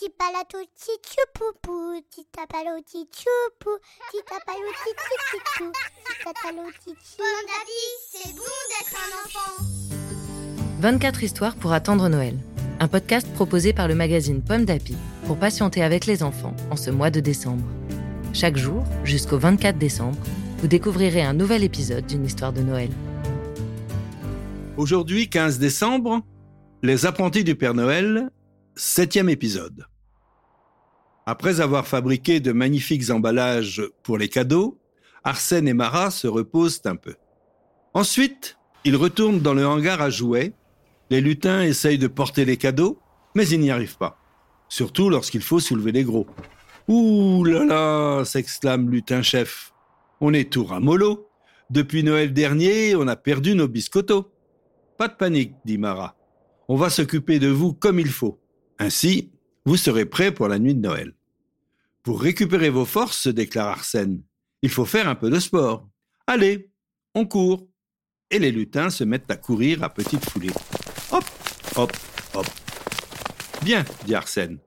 Tipalato tichupupu, titapalo tichupu, titapalo tichupu, titatalo tichu. Pomme d'api, c'est bon d'être un enfant. 24 histoires pour attendre Noël. Un podcast proposé par le magazine Pomme d'Api pour patienter avec les enfants en ce mois de décembre. Chaque jour, jusqu'au 24 décembre, vous découvrirez un nouvel épisode d'une histoire de Noël. Aujourd'hui, 15 décembre, Les apprentis du Père Noël, septième épisode. Après avoir fabriqué de magnifiques emballages pour les cadeaux, Arsène et Marat se reposent un peu. Ensuite, ils retournent dans le hangar à jouets. Les lutins essayent de porter les cadeaux, mais ils n'y arrivent pas. Surtout lorsqu'il faut soulever les gros. Ouh là là s'exclame Lutin Chef. On est tout ramollo. Depuis Noël dernier, on a perdu nos biscottos. Pas de panique, dit Marat. On va s'occuper de vous comme il faut. Ainsi, vous serez prêts pour la nuit de Noël. Pour récupérer vos forces, déclare Arsène, il faut faire un peu de sport. Allez, on court. Et les lutins se mettent à courir à petite foulée. Hop, hop, hop. Bien, dit Arsène.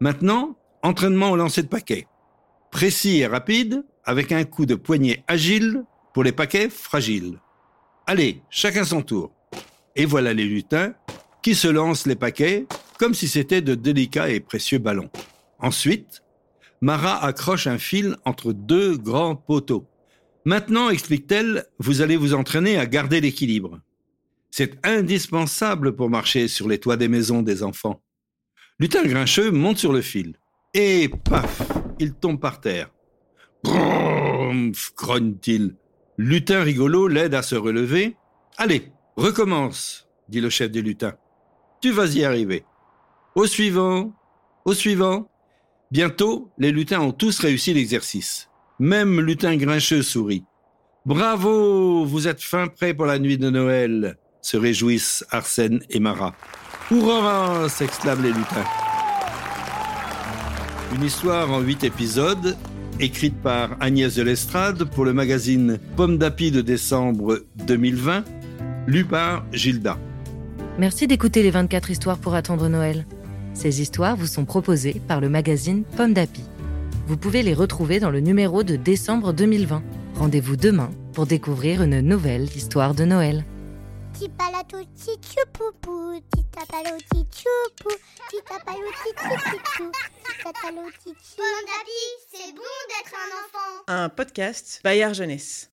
Maintenant, entraînement au lancer de paquet. Précis et rapide, avec un coup de poignet agile pour les paquets fragiles. Allez, chacun son tour. Et voilà les lutins qui se lancent les paquets comme si c'était de délicats et précieux ballons. Ensuite, Marat accroche un fil entre deux grands poteaux. Maintenant, explique-t-elle, vous allez vous entraîner à garder l'équilibre. C'est indispensable pour marcher sur les toits des maisons des enfants. Lutin Grincheux monte sur le fil. Et paf, il tombe par terre. Brrrm, grogne-t-il. Lutin rigolo l'aide à se relever. Allez, recommence, dit le chef des lutins. Tu vas y arriver. Au suivant, au suivant. Bientôt, les lutins ont tous réussi l'exercice. Même Lutin Grincheux sourit. Bravo, vous êtes fin prêts pour la nuit de Noël, se réjouissent Arsène et Marat. Hurrah s'exclament les lutins. Une histoire en huit épisodes, écrite par Agnès de l'Estrade pour le magazine Pomme d'Api de décembre 2020, lue par Gilda. Merci d'écouter les 24 histoires pour attendre Noël. Ces histoires vous sont proposées par le magazine Pomme d'Api. Vous pouvez les retrouver dans le numéro de décembre 2020. Rendez-vous demain pour découvrir une nouvelle histoire de Noël. Pomme d'api, c'est bon d'être un enfant. Un podcast Bayard Jeunesse.